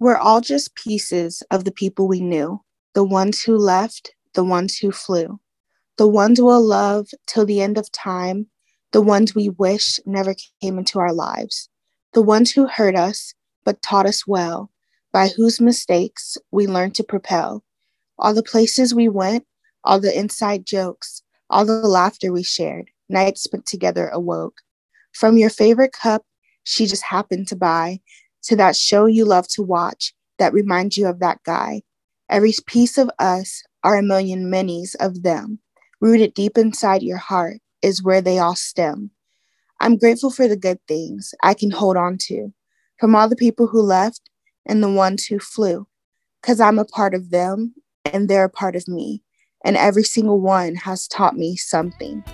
We're all just pieces of the people we knew, the ones who left, the ones who flew, the ones we'll love till the end of time, the ones we wish never came into our lives, the ones who hurt us but taught us well, by whose mistakes we learned to propel. All the places we went, all the inside jokes, all the laughter we shared, nights spent together awoke. From your favorite cup she just happened to buy, to that show you love to watch that reminds you of that guy. Every piece of us are a million minis of them. Rooted deep inside your heart is where they all stem. I'm grateful for the good things I can hold on to, from all the people who left and the ones who flew, because I'm a part of them and they're a part of me, and every single one has taught me something.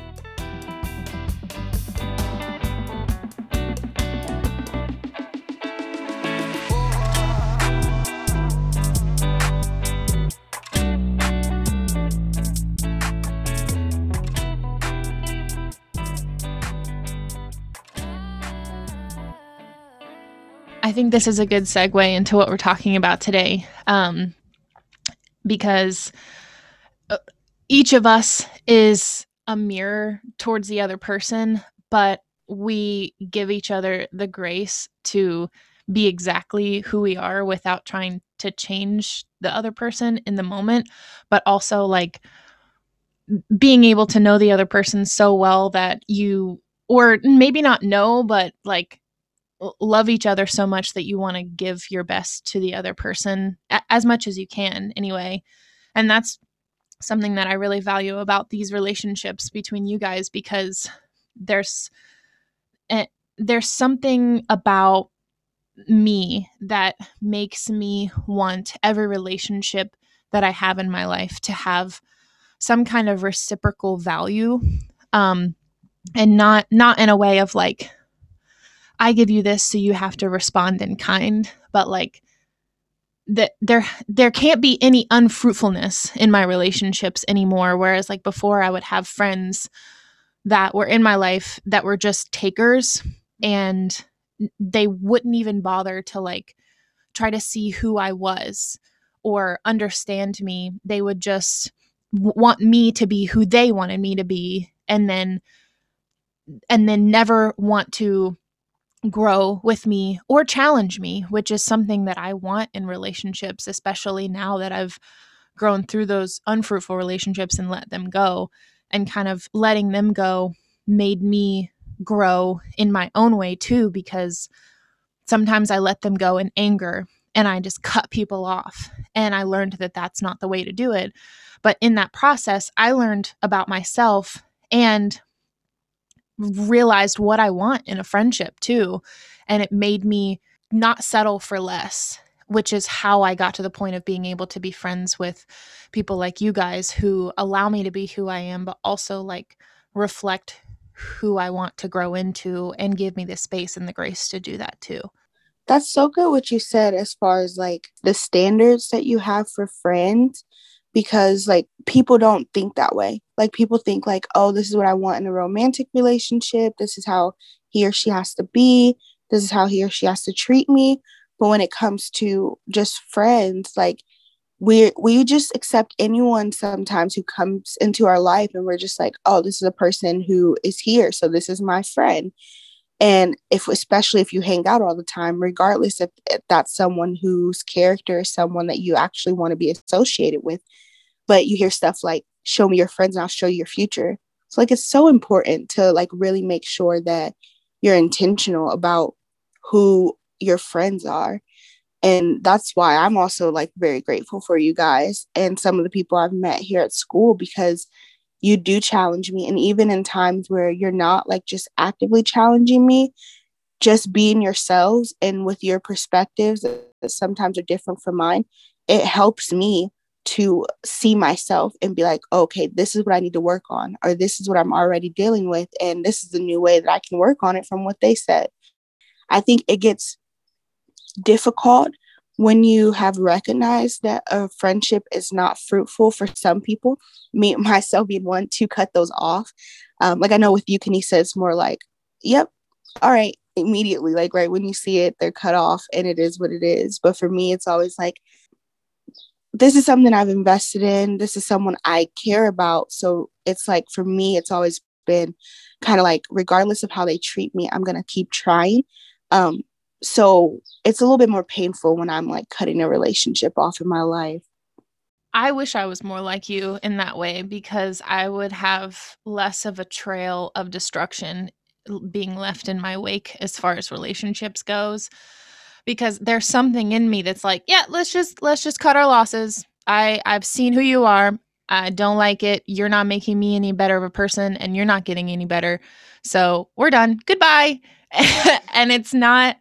Think this is a good segue into what we're talking about today. Um, because uh, each of us is a mirror towards the other person, but we give each other the grace to be exactly who we are without trying to change the other person in the moment, but also like being able to know the other person so well that you, or maybe not know, but like love each other so much that you want to give your best to the other person a- as much as you can anyway. And that's something that i really value about these relationships between you guys because there's eh, there's something about me that makes me want every relationship that i have in my life to have some kind of reciprocal value um and not not in a way of like I give you this, so you have to respond in kind. But like that there there can't be any unfruitfulness in my relationships anymore. Whereas like before I would have friends that were in my life that were just takers and they wouldn't even bother to like try to see who I was or understand me. They would just want me to be who they wanted me to be and then and then never want to grow with me or challenge me, which is something that I want in relationships, especially now that I've grown through those unfruitful relationships and let them go. And kind of letting them go made me grow in my own way too, because sometimes I let them go in anger and I just cut people off. And I learned that that's not the way to do it. But in that process, I learned about myself and realized what I want in a friendship too. And it made me not settle for less, which is how I got to the point of being able to be friends with people like you guys who allow me to be who I am, but also like reflect who I want to grow into and give me the space and the grace to do that too. That's so good what you said as far as like the standards that you have for friends because like people don't think that way. Like people think like, oh, this is what I want in a romantic relationship. This is how he or she has to be. This is how he or she has to treat me. But when it comes to just friends, like we we just accept anyone sometimes who comes into our life and we're just like, oh, this is a person who is here. So this is my friend. And if especially if you hang out all the time, regardless if, if that's someone whose character is someone that you actually want to be associated with, but you hear stuff like show me your friends and i'll show you your future. So like it's so important to like really make sure that you're intentional about who your friends are. And that's why i'm also like very grateful for you guys and some of the people i've met here at school because you do challenge me. And even in times where you're not like just actively challenging me just being yourselves and with your perspectives that sometimes are different from mine it helps me to see myself and be like, okay, this is what I need to work on, or this is what I'm already dealing with, and this is the new way that I can work on it from what they said. I think it gets difficult when you have recognized that a friendship is not fruitful for some people, me myself being one to cut those off. Um, like I know with you, Kenisa, it's more like, yep, all right, immediately like right when you see it they're cut off and it is what it is but for me it's always like this is something I've invested in. This is someone I care about. So it's like for me, it's always been kind of like, regardless of how they treat me, I'm going to keep trying. Um, so it's a little bit more painful when I'm like cutting a relationship off in my life. I wish I was more like you in that way because I would have less of a trail of destruction being left in my wake as far as relationships goes because there's something in me that's like, yeah, let's just let's just cut our losses. I I've seen who you are. I don't like it. You're not making me any better of a person and you're not getting any better. So, we're done. Goodbye. and it's not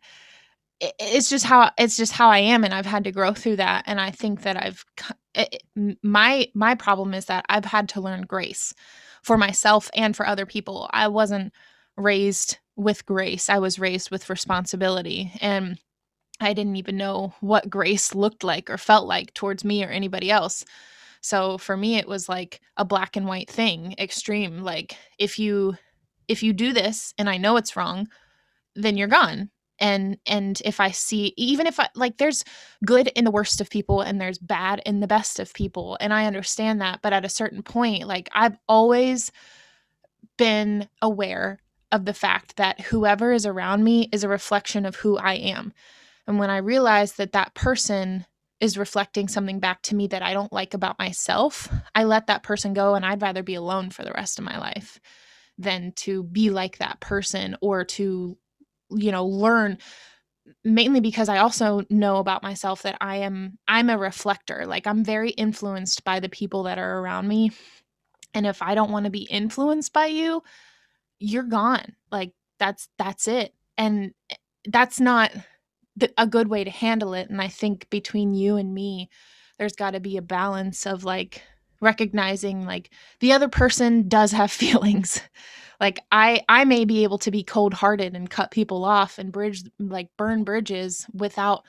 it's just how it's just how I am and I've had to grow through that and I think that I've my my problem is that I've had to learn grace for myself and for other people. I wasn't raised with grace. I was raised with responsibility and I didn't even know what grace looked like or felt like towards me or anybody else. So for me it was like a black and white thing, extreme. Like if you if you do this and I know it's wrong, then you're gone. And and if I see even if I like there's good in the worst of people and there's bad in the best of people and I understand that, but at a certain point like I've always been aware of the fact that whoever is around me is a reflection of who I am. And when I realize that that person is reflecting something back to me that I don't like about myself, I let that person go and I'd rather be alone for the rest of my life than to be like that person or to you know learn mainly because I also know about myself that I am I'm a reflector. Like I'm very influenced by the people that are around me. And if I don't want to be influenced by you, you're gone. Like that's that's it. And eh, that's not the, a good way to handle it and i think between you and me there's got to be a balance of like recognizing like the other person does have feelings. Like i i may be able to be cold-hearted and cut people off and bridge like burn bridges without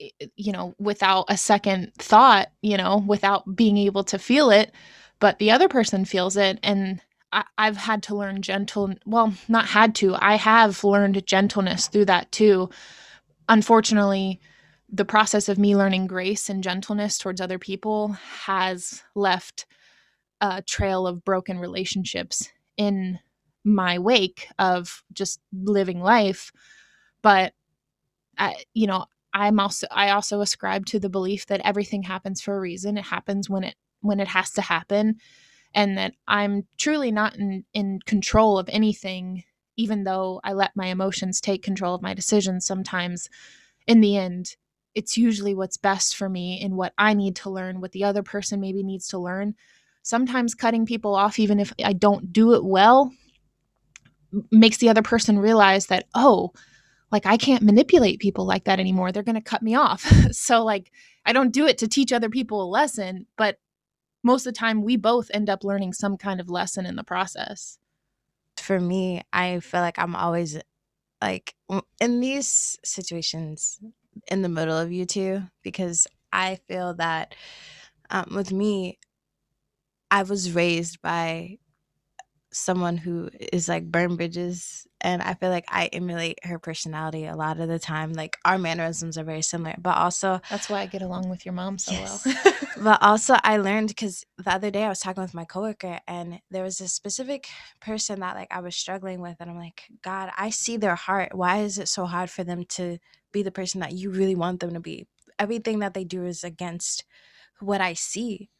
eh, eh, you know without a second thought you know without being able to feel it but the other person feels it and I, i've had to learn gentle well not had to i have learned gentleness through that too unfortunately, the process of me learning grace and gentleness towards other people has left a trail of broken relationships in my wake of just living life. But, I, you know, I'm also I also ascribe to the belief that everything happens for a reason. It happens when it when it has to happen, and that I'm truly not in in control of anything even though I let my emotions take control of my decisions sometimes, in the end, it's usually what's best for me and what I need to learn, what the other person maybe needs to learn. Sometimes cutting people off, even if I don't do it well, makes the other person realize that, oh, like I can't manipulate people like that anymore. They're going to cut me off. so, like, I don't do it to teach other people a lesson, but most of the time we both end up learning some kind of lesson in the process for me, I feel like I'm always like in these situations in the middle of you two because I feel that um, with me, I was raised by someone who is like burn bridges and i feel like i emulate her personality a lot of the time like our mannerisms are very similar but also that's why i get along with your mom so yes. well but also i learned because the other day i was talking with my coworker and there was a specific person that like i was struggling with and i'm like god i see their heart why is it so hard for them to be the person that you really want them to be everything that they do is against what i see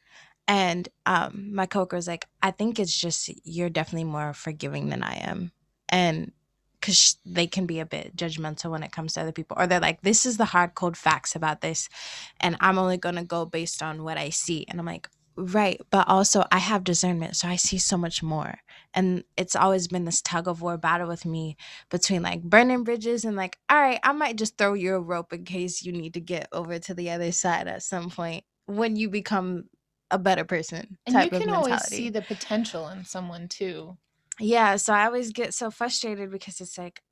and um, my coworker was like, I think it's just you're definitely more forgiving than I am. And because they can be a bit judgmental when it comes to other people, or they're like, this is the hard cold facts about this. And I'm only going to go based on what I see. And I'm like, right. But also, I have discernment. So I see so much more. And it's always been this tug of war battle with me between like burning bridges and like, all right, I might just throw you a rope in case you need to get over to the other side at some point when you become a better person and you can always see the potential in someone too yeah so i always get so frustrated because it's like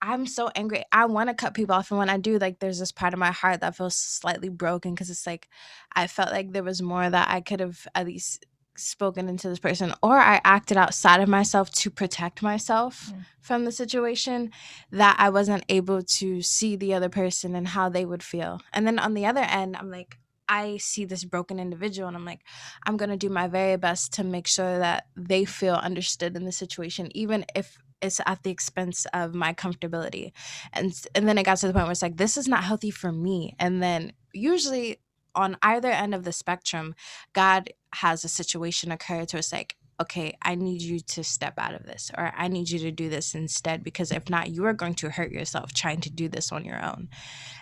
i'm so angry i want to cut people off and when i do like there's this part of my heart that feels slightly broken because it's like i felt like there was more that i could have at least spoken into this person or I acted outside of myself to protect myself Mm. from the situation that I wasn't able to see the other person and how they would feel. And then on the other end, I'm like, I see this broken individual and I'm like, I'm going to do my very best to make sure that they feel understood in the situation, even if it's at the expense of my comfortability. And, and then it got to the point where it's like, this is not healthy for me. And then usually on either end of the spectrum, God has a situation occur to us like, okay, I need you to step out of this, or I need you to do this instead, because if not, you are going to hurt yourself trying to do this on your own.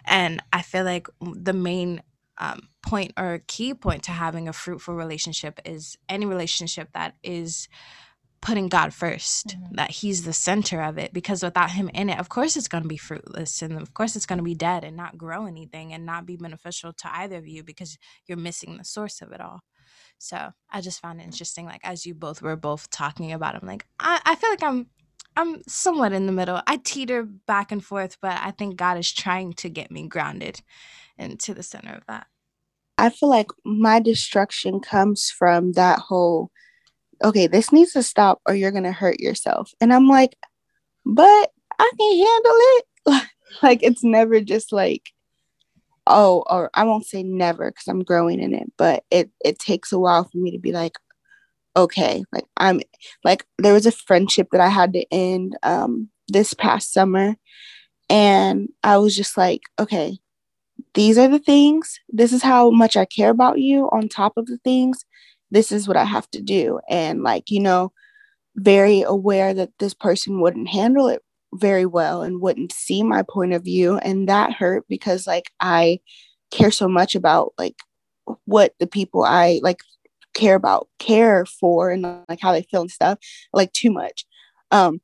And I feel like the main um, point or key point to having a fruitful relationship is any relationship that is putting God 1st Mhm. that He's the center of it. Because without Him in it, of course, it's going to be fruitless. And of course, it's going to be dead and not grow anything and not be beneficial to either of you because you're missing the source of it all. So I just found it interesting. Like, as you both were both talking about, I'm like, I, I feel like I'm. I'm somewhat in the middle. I teeter back and forth, but I think God is trying to get me grounded into the center of that. I feel like my destruction comes from that whole, okay, this needs to stop or you're going to hurt yourself. And I'm like, but I can handle it. like, it's never just like, oh, or I won't say never because I'm growing in it, but it, it takes a while for me to be like, okay, like I'm like, there was a friendship that I had to end um, this past summer. And I was just like, okay, these are the things. This is how much I care about you on top of the things. This is what I have to do. And like, you know, very aware that this person wouldn't handle it very well and wouldn't see my point of view. And that hurt because like I care so much about like what the people I like care about care for and like how they feel and stuff, like too much. Um,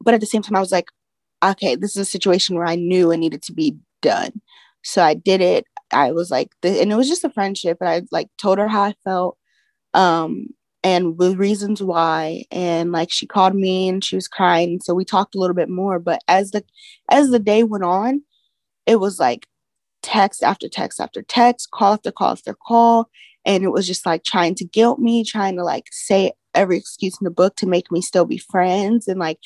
but at the same time, I was like, okay, this is a situation where I knew it needed to be done. So I did it. I was like, and it was just a friendship. And I like told her how I felt, um, and the reasons why. And like she called me and she was crying. So we talked a little bit more. But as the as the day went on, it was like text after text after text, call after call after call. And it was just like trying to guilt me, trying to like say every excuse in the book to make me still be friends. And like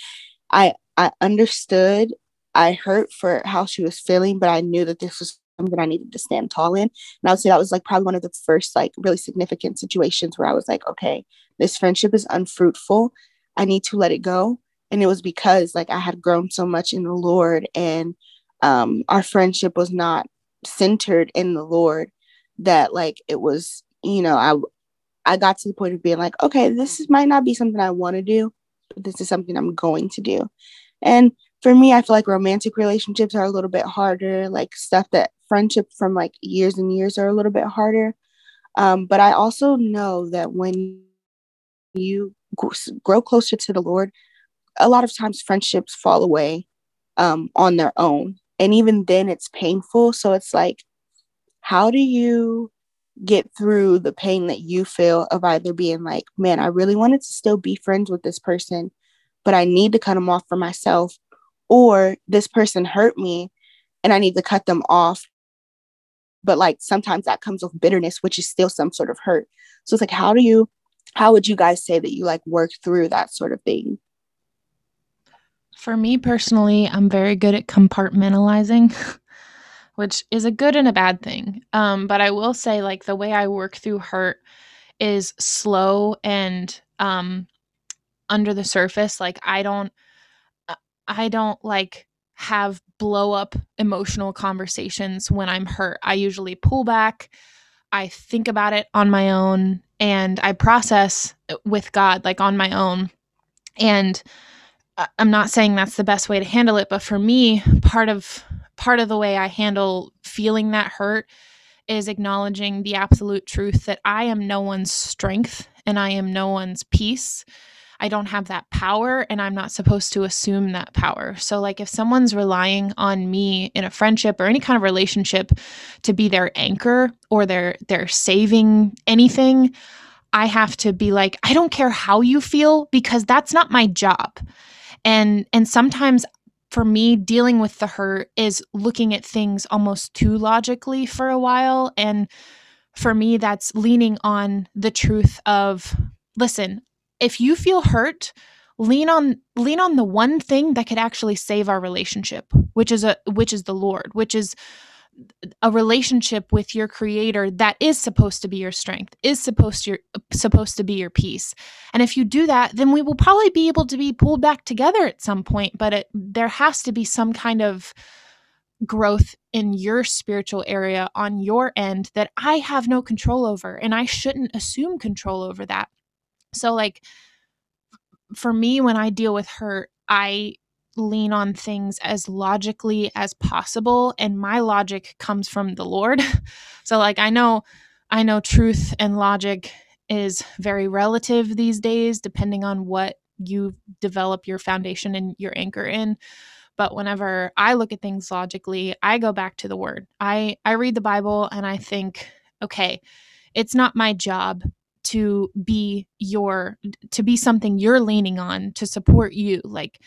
I I understood I hurt for how she was feeling, but I knew that this was something I needed to stand tall in. And I would say that was like probably one of the first like really significant situations where I was like, okay, this friendship is unfruitful. I need to let it go. And it was because like I had grown so much in the Lord and um our friendship was not centered in the Lord that like it was, you know, I I got to the point of being like, okay, this is, might not be something I want to do, but this is something I'm going to do. And for me, I feel like romantic relationships are a little bit harder, like stuff that friendship from like years and years are a little bit harder. Um, but I also know that when you grow closer to the Lord, a lot of times friendships fall away um, on their own. And even then, it's painful. So it's like, how do you get through the pain that you feel of either being like, man, I really wanted to still be friends with this person, but I need to cut them off for myself, or this person hurt me and I need to cut them off. But like sometimes that comes with bitterness, which is still some sort of hurt. So it's like, how do you, how would you guys say that you like work through that sort of thing? For me personally, I'm very good at compartmentalizing, which is a good and a bad thing. Um, but I will say, like, the way I work through hurt is slow and um, under the surface. Like, I don't, I don't like have blow up emotional conversations when I'm hurt. I usually pull back. I think about it on my own and I process uh, with God, like on my own. And I- I'm not saying that's the best way to handle it, but for me, part of part of the way I handle feeling that hurt is acknowledging the absolute truth that I am no one's strength and I am no one's peace. I don't have that power and I'm not supposed to assume that power. So like if someone's relying on me in a friendship or any kind of relationship to be their anchor or their their saving anything, I have to be like I don't care how you feel because that's not my job and and sometimes for me dealing with the hurt is looking at things almost too logically for a while and for me, that's leaning on the truth of listen, if you feel hurt, lean on lean on the one thing that could actually save our relationship, which is a which is the Lord, which is a relationship with your creator that is supposed to be your strength is supposed to supposed to be your peace and if you do that then we will probably be able to be pulled back together at some point but it, there has to be some kind of growth in your spiritual area on your end that I have no control over and I shouldn't assume control over that. So like for me when I deal with hurt, I lean on things as logically as possible and my logic comes from the Lord. so like I know I know truth and logic is very relative these days depending on what you develop your foundation and your anchor in. But whenever I look at things logically, I go back to the word. I I read the Bible and I think, okay, it's not my job to be your to be something you're leaning on to support you. Like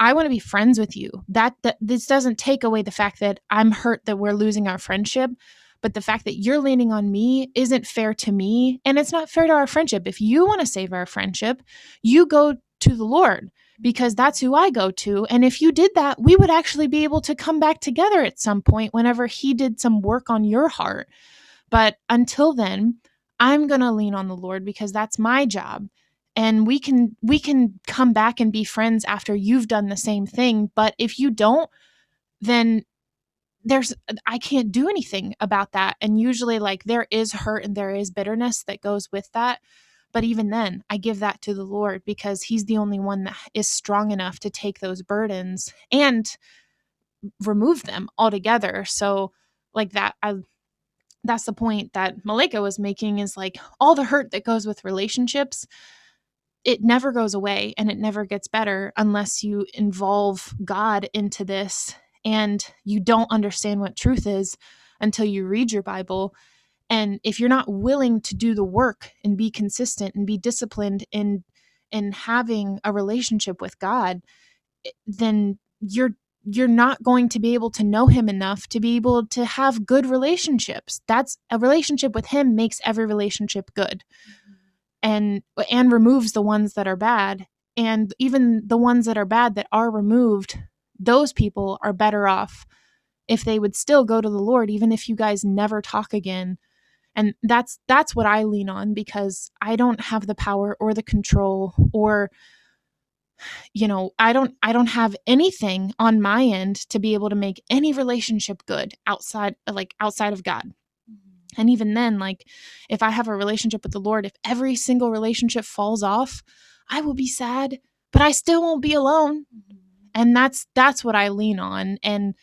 I want to be friends with you. That, that this doesn't take away the fact that I'm hurt that we're losing our friendship, but the fact that you're leaning on me isn't fair to me and it's not fair to our friendship. If you want to save our friendship, you go to the Lord because that's who I go to. And if you did that, we would actually be able to come back together at some point whenever He did some work on your heart. But until then, I'm going to lean on the Lord because that's my job. And we can we can come back and be friends after you've done the same thing, but if you don't, then there's I can't do anything about that. And usually like there is hurt and there is bitterness that goes with that. But even then, I give that to the Lord because He's the only one that is strong enough to take those burdens and remove them altogether. So, like that, I that's the point that Malika was making is like all the hurt that goes with relationships, it never goes away and it never gets better unless you involve God into this and you don't understand what truth is until you read your Bible. And if you're not willing to do the work and be consistent and be disciplined in in having a relationship with God, then you're you're not going to be able to know him enough to be able to have good relationships. That's a relationship with him makes every relationship good. And and removes the ones that are bad. And even the ones that are bad that are removed, those people are better off if they would still go to the Lord even if you guys never talk again and that's that's what i lean on because i don't have the power or the control or you know i don't i don't have anything on my end to be able to make any relationship good outside like outside of god mm-hmm. and even then like if i have a relationship with the lord if every single relationship falls off i will be sad but i still won't be alone mm-hmm. and that's that's what i lean on and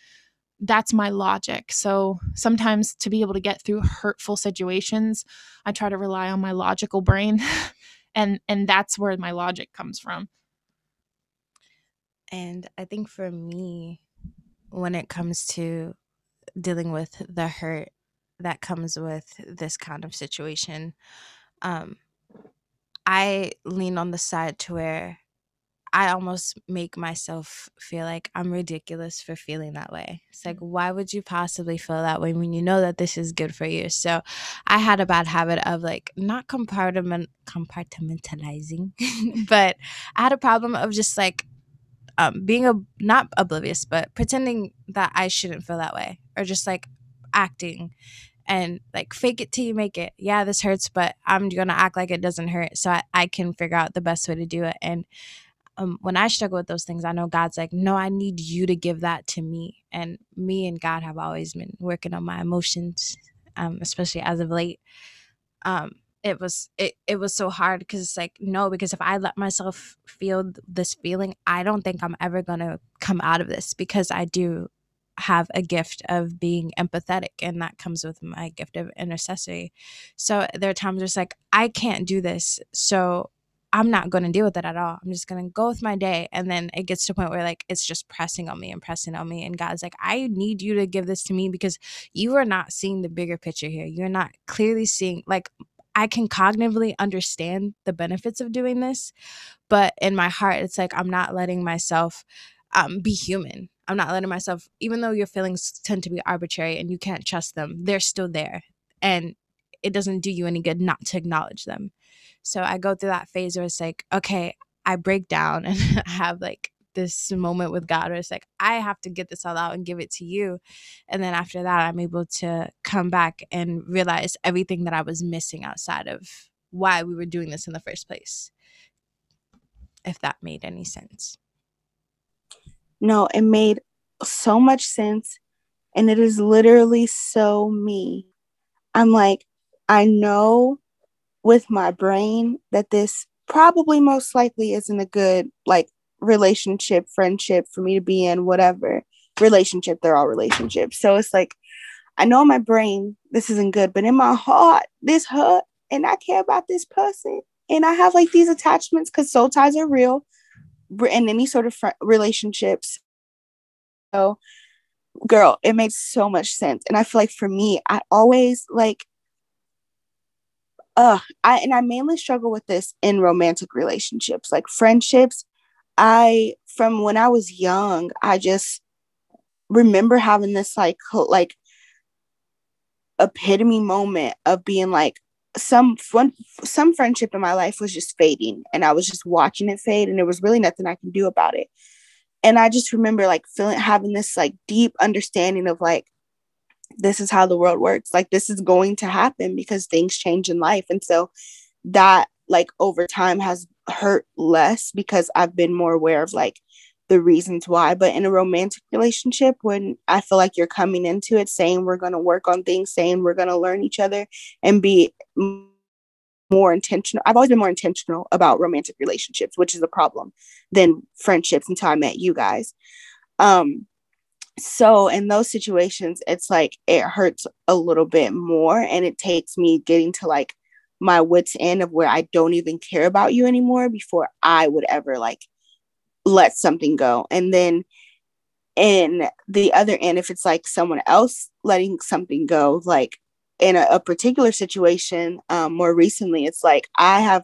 that's my logic. So sometimes to be able to get through hurtful situations, I try to rely on my logical brain and and that's where my logic comes from. And I think for me when it comes to dealing with the hurt that comes with this kind of situation, um I lean on the side to where I almost make myself feel like I'm ridiculous for feeling that way. It's like, mm. why would you possibly feel that way when you know that this is good for you? So I had a bad habit of like not compartment compartmentalizing, but I had a problem of just like um, being a not oblivious, but pretending that I shouldn't feel that way, or just like acting and like fake it till you make it. Yeah, this hurts, but I'm gonna act like it doesn't hurt so I, I can figure out the best way to do it. And um, when I struggle with those things, I know God's like, no, I need you to give that to me. And me and God have always been working on my emotions, um, especially as of late. Um, it was it, it was so hard because it's like no because if i let myself feel this feeling i don't think i'm ever gonna come out of this because i do have a gift of being empathetic and that comes with my gift of intercessory so there are times where it's like i can't do this so I'm not going to deal with it at all. I'm just going to go with my day. And then it gets to a point where like it's just pressing on me and pressing on me. And God's like, I need you to give this to me because you are not seeing the bigger picture here. You're not clearly seeing, like, I can cognitively understand the benefits of doing this. But in my heart, it's like I'm not letting myself um, be human. I'm not letting myself, even though your feelings tend to be arbitrary and you can't trust them, they're still there. And it doesn't do you any good not to acknowledge them. So I go through that phase where it's like, okay, I break down and I have like this moment with God where it's like, I have to get this all out and give it to you. And then after that, I'm able to come back and realize everything that I was missing outside of why we were doing this in the first place. If that made any sense. No, it made so much sense. And it is literally so me. I'm like, I know with my brain that this probably most likely isn't a good like relationship, friendship for me to be in, whatever relationship, they're all relationships. So it's like, I know in my brain this isn't good, but in my heart, this hurt and I care about this person. And I have like these attachments because soul ties are real in any sort of fr- relationships. So, girl, it made so much sense. And I feel like for me, I always like, uh, I and I mainly struggle with this in romantic relationships, like friendships. I from when I was young, I just remember having this like like epitome moment of being like some fun some friendship in my life was just fading and I was just watching it fade and there was really nothing I can do about it. And I just remember like feeling having this like deep understanding of like this is how the world works. Like this is going to happen because things change in life. And so that like over time has hurt less because I've been more aware of like the reasons why. But in a romantic relationship, when I feel like you're coming into it saying we're going to work on things, saying we're going to learn each other and be more intentional. I've always been more intentional about romantic relationships, which is a problem than friendships until I met you guys. Um, so in those situations, it's like it hurts a little bit more and it takes me getting to like my wits end of where I don't even care about you anymore before I would ever like let something go. And then in the other end, if it's like someone else letting something go, like in a, a particular situation, um, more recently, it's like I have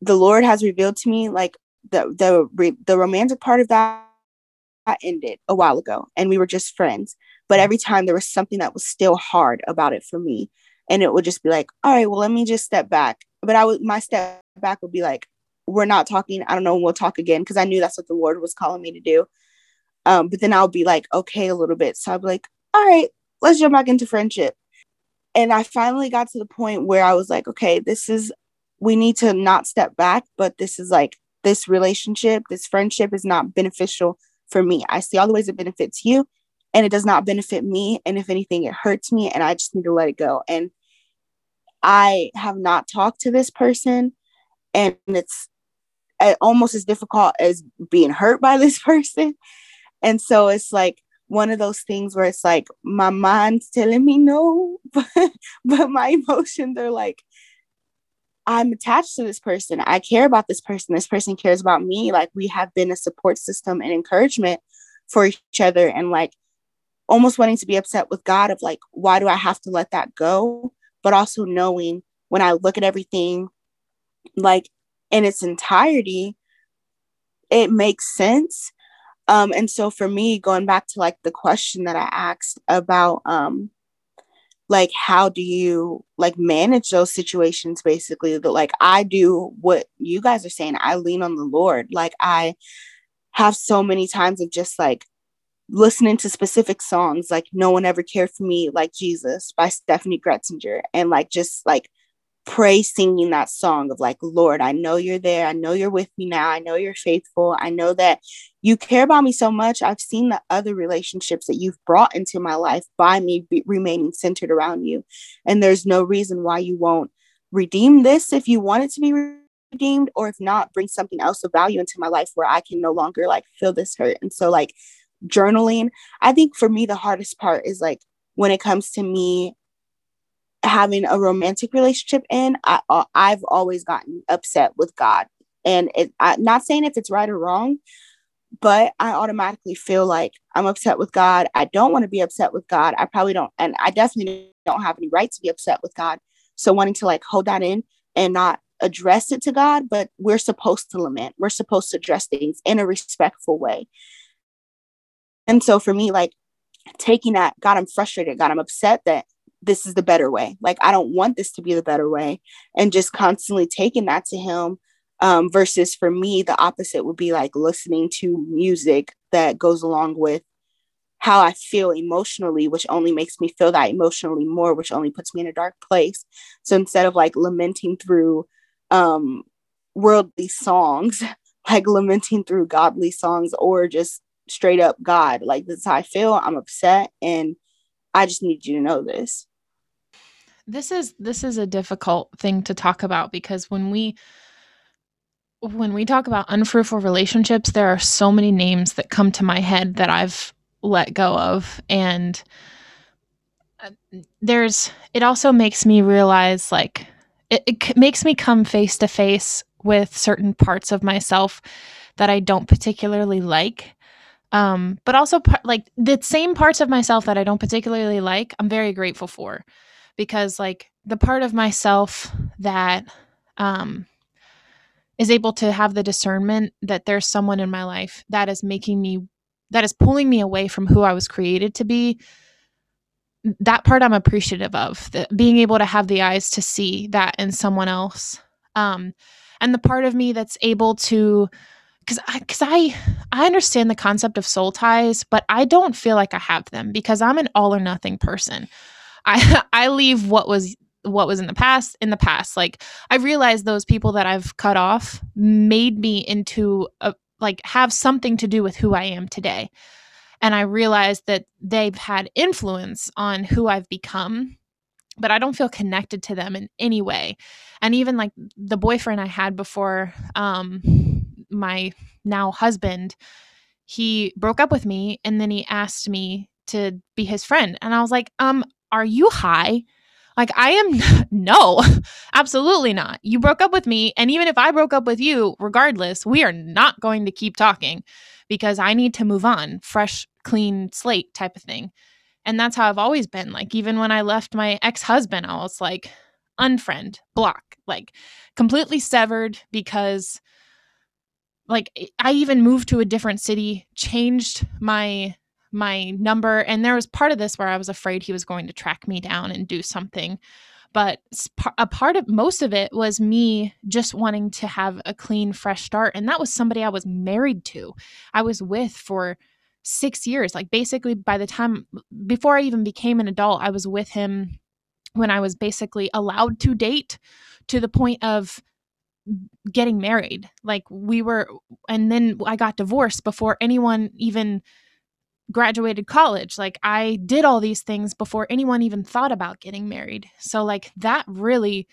the Lord has revealed to me like the the the romantic part of that ended a while ago and we were just friends. But every time there was something that was still hard about it for me and it would just be like all right well let me just step back. But i would my step back would be like we're not talking. I don't know we'll talk again because i knew that's what the lord was calling me to do. Um but then i'll be like okay a little bit. So i'll be like all right let's jump back into friendship. And i finally got to the point where i was like okay this is we need to not step back but this is like this relationship this friendship is not beneficial for me. I see all the ways it benefits you and it does not benefit me. And if anything it hurts me and i just need to let it go. And I have not talked to this person and it's almost as difficult as being hurt by this person. And so it's like one of those things where it's like my mind's telling me no, but, but my emotions are like, I'm attached to this person. I care about this person. This person cares about me. Like we have been a support system and encouragement for each other and like almost wanting to be upset with God of like, why do I have to let that go? But also knowing when I look at everything like in its entirety, it makes sense. Um, and so for me, going back to like the question that I asked about um like how do you like manage those situations basically that like I do what you guys are saying, I lean on the Lord. Like I have so many times of just like listening to specific songs like no one ever cared for me like jesus by Steffany Gretzinger and like just like pray singing that song of like lord i know you're there i know you're with me now i know you're faithful i know that you care about me so much i've seen the other relationships that you've brought into my life by me be- remaining centered around you and there's no reason why you won't redeem this if you want it to be redeemed or if not bring something else of value into my life where i can no longer like feel this hurt and so like journaling. I think for me, the hardest part is like when it comes to me having a romantic relationship in, I, I've always gotten upset with God. And it, I, not saying if it's right or wrong, but I automatically feel like I'm upset with God. I don't want to be upset with God. I probably don't, and I definitely don't have any right to be upset with God. So wanting to like hold that in and not address it to God, but we're supposed to lament. We're supposed to address things in a respectful way. And so for me, like taking that, God, I'm frustrated. God, I'm upset that this is the better way. Like, I don't want this to be the better way. And just constantly taking that to him. Um, versus for me, the opposite would be like listening to music that goes along with how I feel emotionally, which only makes me feel that emotionally more, which only puts me in a dark place. So instead of like lamenting through um, worldly songs, like lamenting through godly songs or just straight up God, like this is how I feel. I'm upset and I just need you to know this. This is this is a difficult thing to talk about because when we when we talk about unfruitful relationships, there are so many names that come to my head that I've let go of and uh, there's it also makes me realize like it, it makes me come face to face with certain parts of myself that I don't particularly like um but also like the same parts of myself that I don't particularly like I'm very grateful for because like the part of myself that um is able to have the discernment that there's someone in my life that is making me that is pulling me away from who I was created to be that part I'm appreciative of that being able to have the eyes to see that in someone else. Um and the part of me that's able to because I because I I understand the concept of soul ties but I don't feel like I have them because I'm an all or nothing person I I leave what was what was in the past in the past like I realized those people that I've cut off made me into a like have something to do with who I am today. And I realized that they've had influence on who I've become, but I don't feel connected to them in any way. And even like the boyfriend I had before um, my now husband, he broke up with me and then he asked me to be his friend. And I was like, um, are you high? Like, I am, no, absolutely not. You broke up with me. And even if I broke up with you, regardless, we are not going to keep talking because I need to move on, fresh, clean slate type of thing. And that's how I've always been. Like, even when I left my ex husband, I was like, unfriend, block, like completely severed because, like, I even moved to a different city, changed my my number. And there was part of this where I was afraid he was going to track me down and do something. But a part of most of it was me just wanting to have a clean, fresh start. And that was somebody I was married to, I was with for six years. Like basically, by the time before I even became an adult, I was with him when I was basically allowed to date to the point of getting married. Like we were, and then I got divorced before anyone even graduated college. Like I did all these things before anyone even thought about getting married. So like that really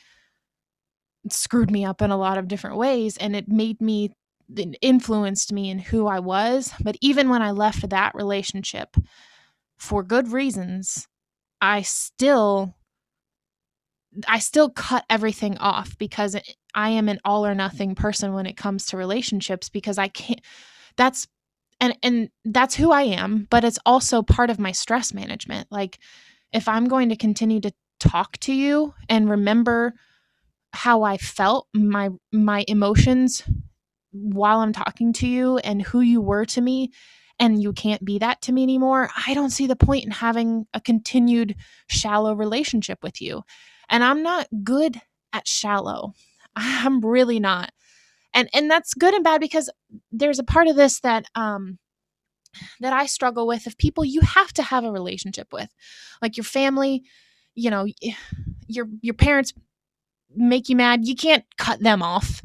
screwed me up in a lot of different ways and it made me it influenced me in who I was. But even when I left that relationship for good reasons, I still I still cut everything off because I am an all or nothing person when it comes to relationships because I can't that's and and that's who I am, but it's also part of my stress management. Like if I'm going to continue to talk to you and remember how I felt, my my emotions while I'm talking to you and who you were to me and you can't be that to me anymore, I don't see the point in having a continued shallow relationship with you. And I'm not good at shallow. I'm really not and and that's good and bad because there's a part of this that um that I struggle with of people you have to have a relationship with like your family you know your your parents make you mad you can't cut them off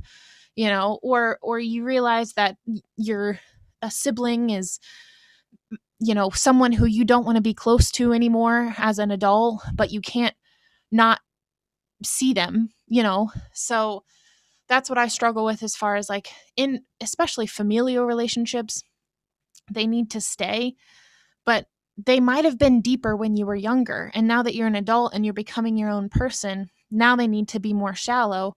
you know or or you realize that your a sibling is you know someone who you don't want to be close to anymore as an adult but you can't not see them you know so that's what I struggle with as far as like in especially familial relationships. They need to stay, but they might have been deeper when you were younger. And now that you're an adult and you're becoming your own person, now they need to be more shallow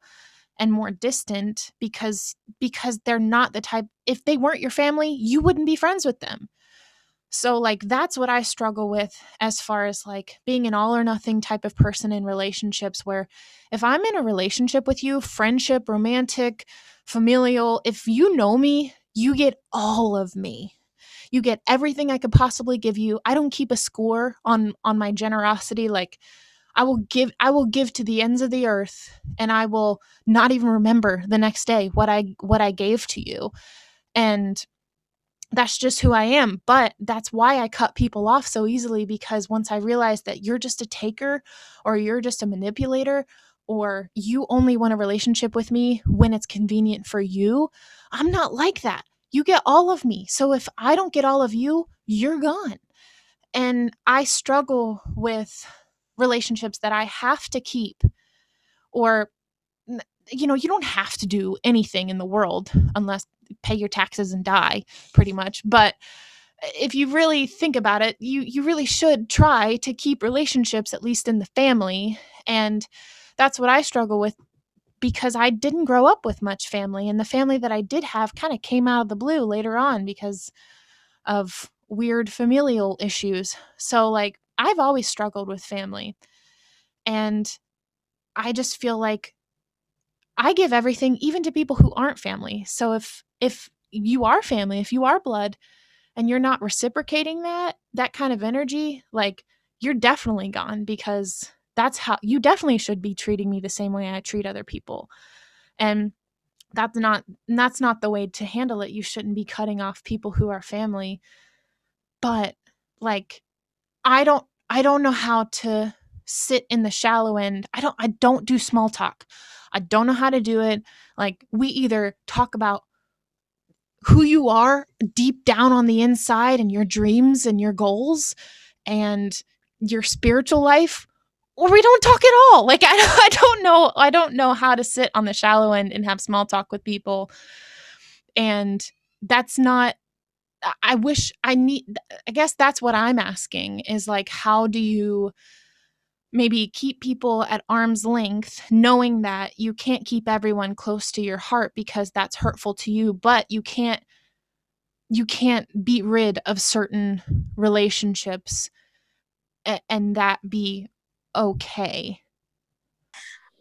and more distant because because they're not the type if they weren't your family, you wouldn't be friends with them. So, like, that's what I struggle with as far as like being an all or nothing type of person in relationships. Where if I'm in a relationship with you, friendship, romantic, familial, if you know me, you get all of me. You get everything I could possibly give you. I don't keep a score on on my generosity like I will give I will give to the ends of the earth and I will not even remember the next day what I what I gave to you. And that's just who I am. But that's why I cut people off so easily because once I realized that you're just a taker or you're just a manipulator or you only want a relationship with me when it's convenient for you, I'm not like that. You get all of me. So if I don't get all of you, you're gone. And I struggle with relationships that I have to keep or you know, you don't have to do anything in the world unless pay your taxes and die pretty much. But uh, if you really think about it, you you really should try to keep relationships at least in the family and that's what I struggle with because I didn't grow up with much family and the family that I did have kind of came out of the blue later on because of weird familial issues. So like I've always struggled with family. And I just feel like I give everything even to people who aren't family. So if if you are family, if you are blood and you're not reciprocating that that kind of energy, like you're definitely gone because that's how you definitely should be treating me the same way I treat other people. And that's not that's not the way to handle it. You shouldn't be cutting off people who are family. But like I don't I don't know how to sit in the shallow end. I don't I don't do small talk. I don't know how to do it. Like we either talk about who you are deep down on the inside and your dreams and your goals and your spiritual life or we don't talk at all. Like I, I don't know I don't know how to sit on the shallow end and have small talk with people. And that's not I wish I need I guess that's what I'm asking is like how do you maybe keep people at arm's length knowing that you can't keep everyone close to your heart because that's hurtful to you but you can't you can't be rid of certain relationships and, that be okay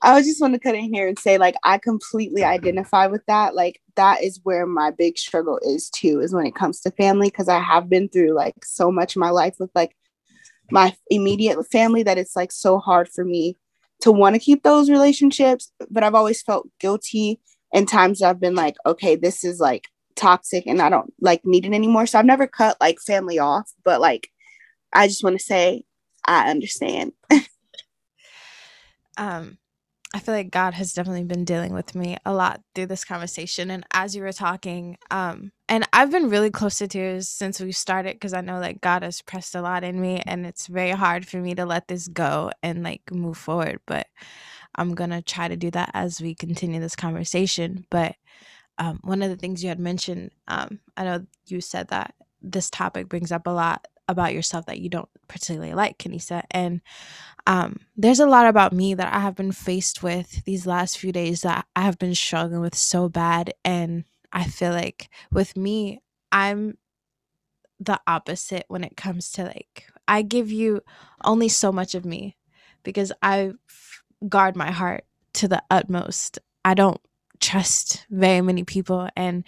I just want to cut in here and say, like, I completely identify with that. Like, that is where my big struggle is too, is when it comes to family, because I have been through like so much in my life with like my immediate family that it's like so hard for me to want to keep those relationships. But I've always felt guilty in times I've been like, okay, this is like toxic and I don't like need it anymore. So I've never cut like family off, but like, I just want to say, I understand. um I feel like God has definitely been dealing with me a lot through this conversation. And as you were talking, um, and I've been really close to tears since we started because I know like God has pressed a lot in me, and it's very hard for me to let this go and like move forward. But I'm gonna try to do that as we continue this conversation. But um, one of the things you had mentioned, um, I know you said that this topic brings up a lot about yourself that you don't particularly like, Kanisa. And um, there's a lot about me that I have been faced with these last few days that I have been struggling with so bad. And I feel like with me, I'm the opposite when it comes to like, I give you only so much of me because I guard my heart to the utmost. I don't trust very many people. And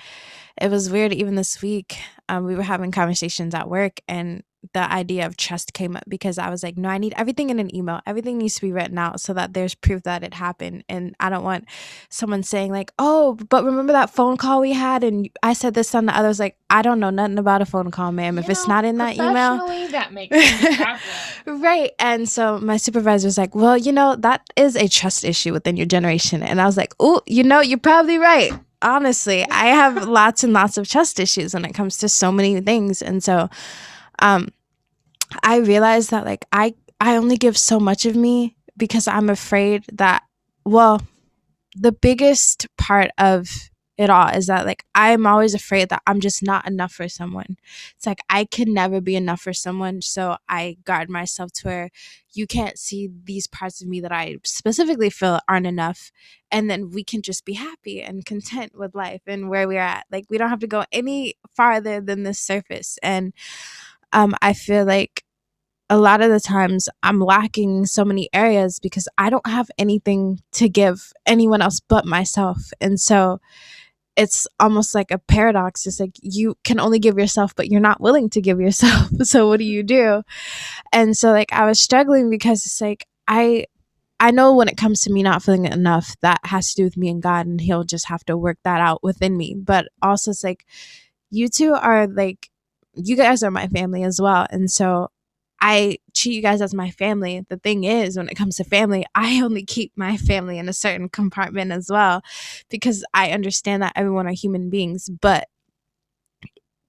it was weird, even this week, um, we were having conversations at work, and the idea of trust came up because I was like, no, I need everything in an email. Everything needs to be written out so that there's proof that it happened. And I don't want someone saying, like, oh, but remember that phone call we had? And I said this on the other. was like, I don't know nothing about a phone call, ma'am. You if know, it's not in that email. That makes sense. right. And so my supervisor was like, well, you know, that is a trust issue within your generation. And I was like, oh, you know, you're probably right honestly i have lots and lots of trust issues when it comes to so many things and so um I realized that like I I only give so much of me because I'm afraid that well the biggest part of it all is that like I'm always afraid that I'm just not enough for someone. It's like I can never be enough for someone, so I guard myself to where you can't see these parts of me that I specifically feel aren't enough and then we can just be happy and content with life and where we're at. Like we don't have to go any farther than the surface and um, I feel like a lot of the times I'm lacking so many areas because I don't have anything to give anyone else but myself. And so it's almost like a paradox. It's like you can only give yourself, but you're not willing to give yourself. so what do you do? And so like I was struggling because it's like I I know when it comes to me not feeling enough, that has to do with me and God, and He'll just have to work that out within me. But also, it's like you two are like, you guys are my family as well. And so I treat you guys as my family. The thing is, when it comes to family, I only keep my family in a certain compartment as well because I understand that everyone are human beings. But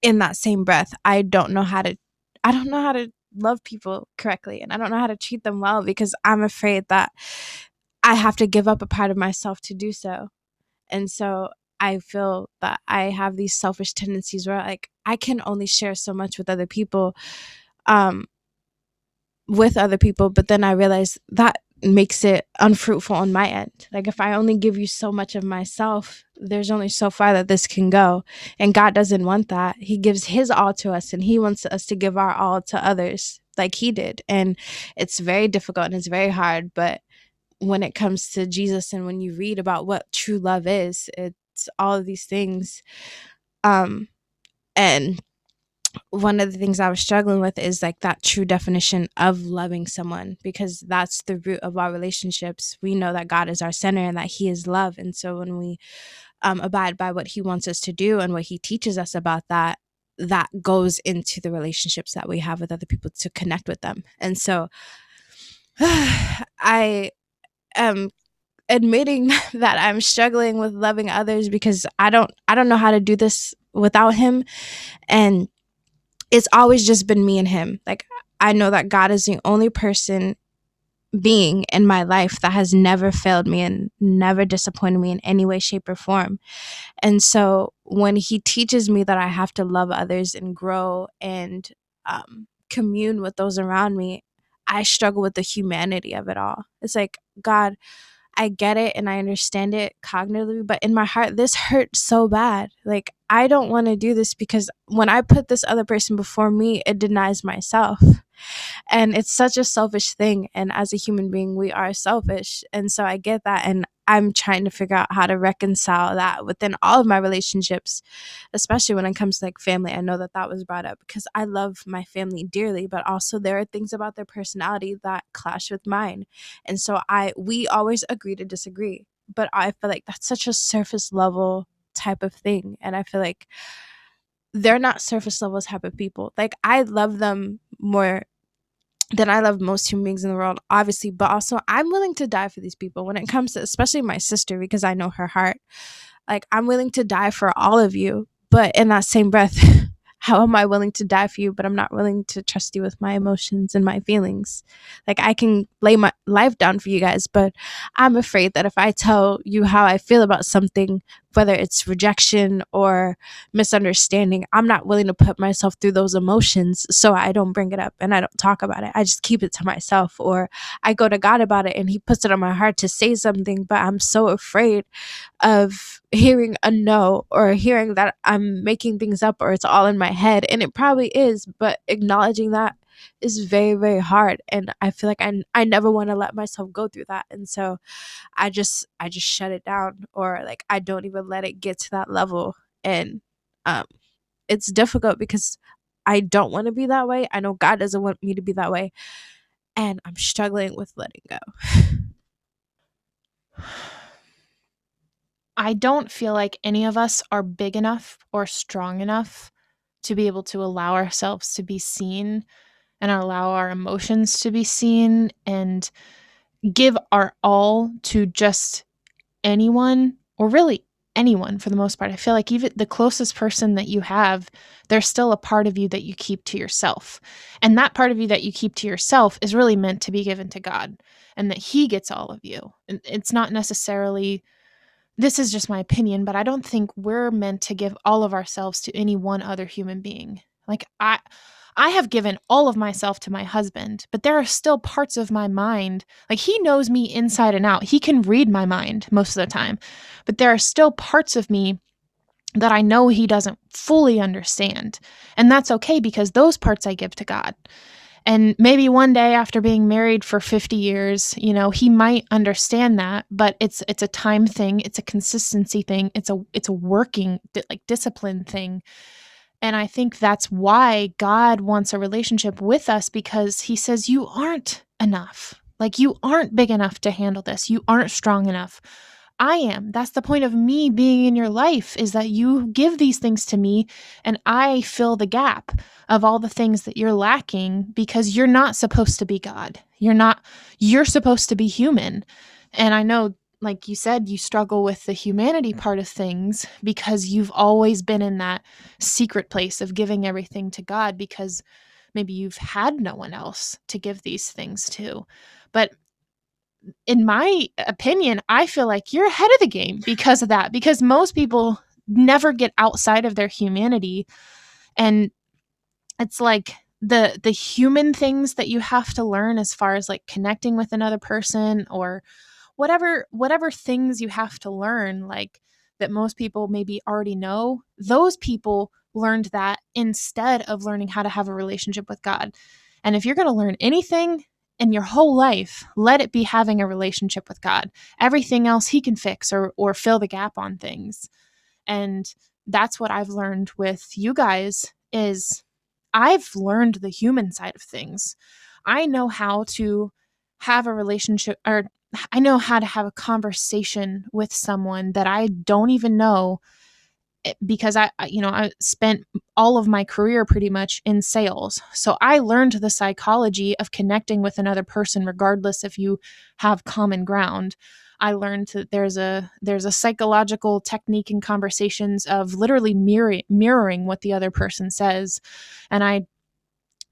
in that same breath, I don't know how to, I don't know how to love people correctly and I don't know how to treat them well because I'm afraid that I have to give up a part of myself to do so. And so I feel that I have these selfish tendencies where like I can only share so much with other people um with other people but then I realize that makes it unfruitful on my end. Like if I only give you so much of myself, there's only so far that this can go. And God doesn't want that. He gives his all to us and he wants us to give our all to others like he did. And it's very difficult and it's very hard, but when it comes to Jesus and when you read about what true love is, it's all of these things. Um and one of the things I was struggling with is like that true definition of loving someone because that's the root of our relationships. We know that God is our center and that He is love. And so when we um, abide by what He wants us to do and what He teaches us about that, that goes into the relationships that we have with other people to connect with them. And so I am admitting that I'm struggling with loving others because I don't I don't know how to do this without him and it's always just been me and him. Like I know that God is the only person being in my life that has never failed me and never disappointed me in any way shape or form. And so when he teaches me that I have to love others and grow and um, commune with those around me, I struggle with the humanity of it all. It's like, God, I get it and I understand it cognitively, but in my heart, this hurt so bad. Like, I don't want to do this because when I put this other person before me, it denies myself. And it's such a selfish thing. And as a human being, we are selfish. And so I get that. And I'm trying to figure out how to reconcile that within all of my relationships, especially when it comes to like family. I know that that was brought up because I love my family dearly, but also there are things about their personality that clash with mine. And so I, we always agree to disagree. But I feel like that's such a surface level type of thing. And I feel like they're not surface level type of people. Like I love them more than I love most human beings in the world, obviously, but also I'm willing to die for these people when it comes to especially my sister because I know her heart. Like I'm willing to die for all of you, but in that same breath, how am I willing to die for you, but I'm not willing to trust you with my emotions and my feelings? Like, I can lay my life down for you guys, but I'm afraid that if I tell you how I feel about something, whether it's rejection or misunderstanding, I'm not willing to put myself through those emotions. So I don't bring it up and I don't talk about it. I just keep it to myself or I go to God about it and He puts it on my heart to say something, but I'm so afraid of hearing a no or hearing that I'm making things up or it's all in my head. And it probably is, but acknowledging that is very very hard and i feel like i, I never want to let myself go through that and so i just i just shut it down or like i don't even let it get to that level and um it's difficult because i don't want to be that way i know god doesn't want me to be that way and i'm struggling with letting go. I don't feel like any of us are big enough or strong enough to be able to allow ourselves to be seen and allow our emotions to be seen and give our all to just anyone or really anyone for the most part. I feel like even the closest person that you have, there's still a part of you that you keep to yourself. And that part of you that you keep to yourself is really meant to be given to God and that He gets all of you. And it's not necessarily, this is just my opinion, but I don't think we're meant to give all of ourselves to any one other human being. Like, I, I have given all of myself to my husband, but there are still parts of my mind. Like he knows me inside and out. He can read my mind most of the time, but there are still parts of me that I know he doesn't fully understand. And that's okay because those parts I give to God. And maybe one day after being married for 50 years, you know, he might understand that, but it's it's a time thing, it's a consistency thing, it's a it's a working like discipline thing and I think that's why God wants a relationship with us because he says, You aren't enough. Like, you aren't big enough to handle this. You aren't strong enough. I am. That's the point of me being in your life is that you give these things to me and I fill the gap of all the things that you're lacking because you're not supposed to be God. You're not, you're supposed to be human. And I know, like you said, you struggle with the humanity mm. part of things because you've always been in that secret place of giving everything to God because maybe you've had no one else to give these things to. But in my opinion, I feel like you're ahead of the game because of that, because most people never get outside of their humanity. And it's like the the human things that you have to learn as far as like connecting with another person or whatever whatever things you have to learn like that most people maybe already know those people learned that instead of learning how to have a relationship with God and if you're going to learn anything in your whole life, let it be having a relationship with God. Everything else he can fix or or fill the gap on things. And that's what I've learned with you guys is I've learned the human side of things. I know how to have a relationship or I know how to have a conversation with someone that I don't even know Eh, because I, you know, I spent all of my career pretty much in sales. So I learned the psychology of connecting with another person, regardless if you have common ground. I learned that there's a there's a psychological technique in conversations of literally mirroring mirroring what the other person says, and I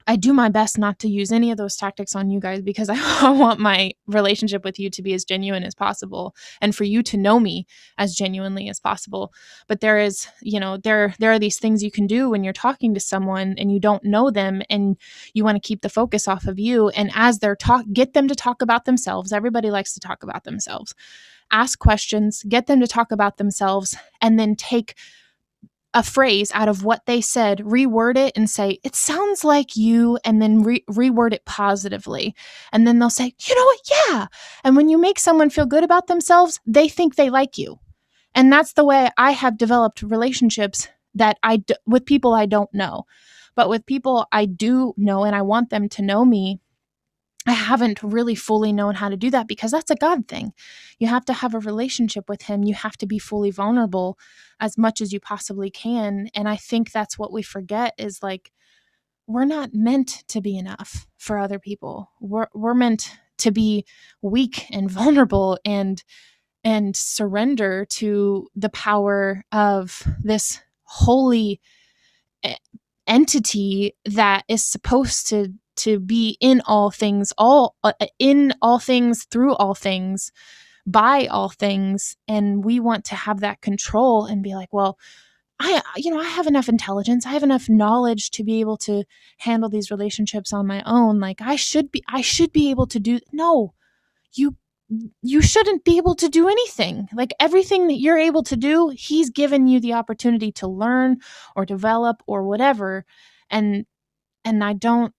I do my best not to use any of those tactics on you guys because I want my relationship with you to be as genuine as possible and for you to know me as genuinely as possible. But there is, you know, there there are these things you can do when you're talking to someone and you don't know them and you want to keep the focus off of you and as they're talk get them to talk about themselves. Everybody likes to talk about themselves. Ask questions, get them to talk about themselves and then take a phrase out of what they said, reword it and say, it sounds like you, and then re- reword it positively. And then they'll say, you know what? Yeah. And when you make someone feel good about themselves, they think they like you. And that's the way I have developed relationships that I d- with people I don't know. But with people I do know and I want them to know me, I haven't really fully known how to do that because that's a God thing. You have to have a relationship with Him. You have to be fully vulnerable as much as you possibly can. And I think that's what we forget is like, we're not meant to be enough for other people. We're, we're meant to be weak and vulnerable and and surrender to the power of this holy eh, entity that is supposed to to be in all things all uh, in all things through all things by all things and we want to have that control and be like well I you know I have enough intelligence I have enough knowledge to be able to handle these relationships on my own like I should be I should be able to do no. You you shouldn't be able to do anything. Like everything that you're able to do he's given you the opportunity to learn or develop or whatever and and I don't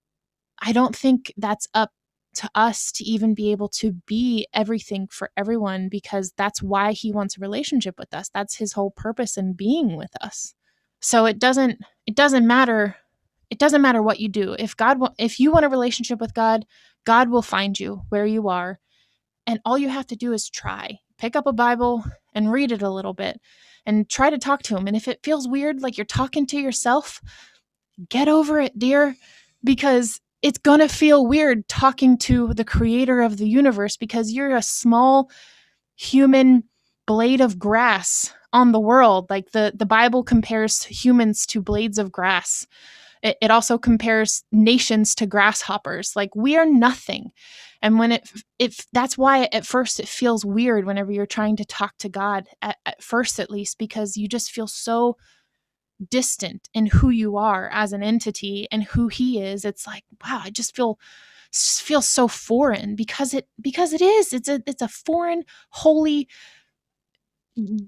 I don't think that's up to us to even be able to be everything for everyone because that's why he wants a relationship with us. That's his whole purpose in being with us. So it doesn't it doesn't matter it doesn't matter what you do. If God if you want a relationship with God, God will find you where you are. And all you have to do is try. Pick up a Bible and read it a little bit and try to talk to him. And if it feels weird like you're talking to yourself, get over it, dear, because it's going to feel weird talking to the creator of the universe because you're a small human blade of grass on the world. Like the the bible compares humans to blades of grass. It, it also compares nations to grasshoppers. Like we are nothing. And when it if that's why at first it feels weird whenever you're trying to talk to god at, at first at least because you just feel so distant in who you are as an entity and who he is it's like wow i just feel feel so foreign because it because it is it's a it's a foreign holy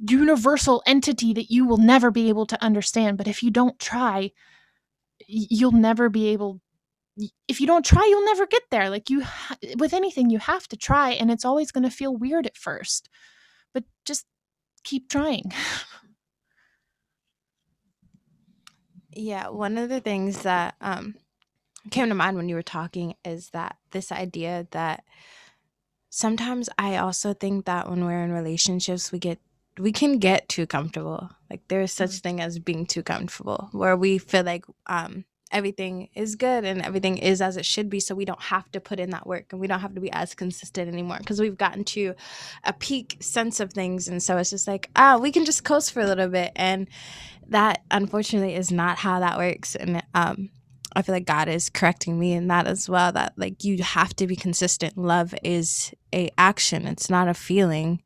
universal entity that you will never be able to understand. But if you don't try you'll never be able if you don't try you'll never get there. Like you with anything you have to try and it's always going to feel weird at first. But just keep trying Yeah, one of the things that um, came to mind when you were talking is that this idea that sometimes I also think that when we're in relationships, we get we can get too comfortable. Like there's such Mm. thing as being too comfortable, where we feel like um, everything is good and everything is as it should be, so we don't have to put in that work and we don't have to be as consistent anymore because we've gotten to a peak sense of things, and so it's just like ah, we can just coast for a little bit, and that unfortunately is not how that works, and um, I feel like God is correcting me in that as well. That like you have to be consistent. Love is a action. It's not a feeling.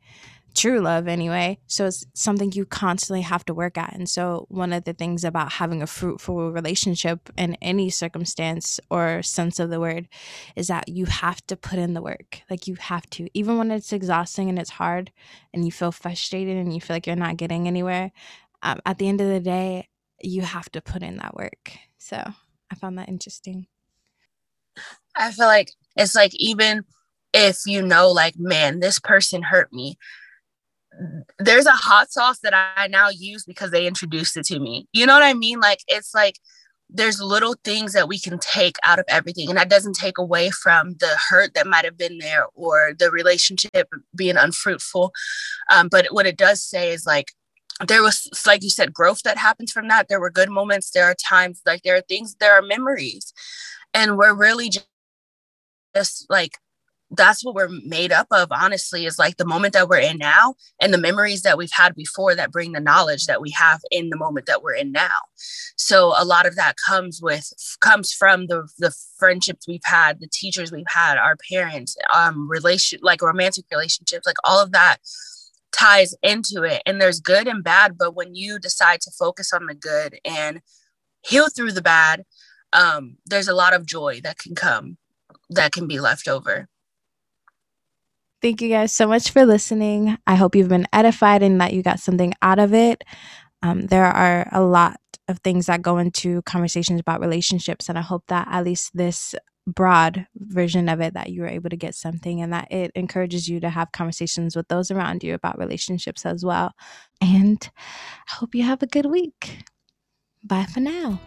True love, anyway. So it's something you constantly have to work at. And so one of the things about having a fruitful relationship in any circumstance or sense of the word is that you have to put in the work. Like you have to, even when it's exhausting and it's hard, and you feel frustrated and you feel like you're not getting anywhere. Um, at the end of the day, you have to put in that work. So I found that interesting. I feel like it's like even if you know, like, man, this person hurt me, there's a hot sauce that I now use because they introduced it to me. You know what I mean? Like, it's like there's little things that we can take out of everything, and that doesn't take away from the hurt that might have been there or the relationship being unfruitful. Um, but what it does say is like, there was like you said growth that happens from that there were good moments there are times like there are things there are memories and we're really just, just like that's what we're made up of honestly is like the moment that we're in now and the memories that we've had before that bring the knowledge that we have in the moment that we're in now. So a lot of that comes with comes from the the friendships we've had the teachers we've had our parents um relation like romantic relationships like all of that ties into it. And there's good and bad but when you decide to focus on the good and heal through the bad um, there's a lot of joy that can come that can be left over Thank you guys so much for listening. I hope you've been edified and that you got something out of it. Um, there are a lot of things that go into conversations about relationships, and I hope that at least this broad version of it that you were able to get something and that it encourages you to have conversations with those around you about relationships as well. And I hope you have a good week. Bye for now.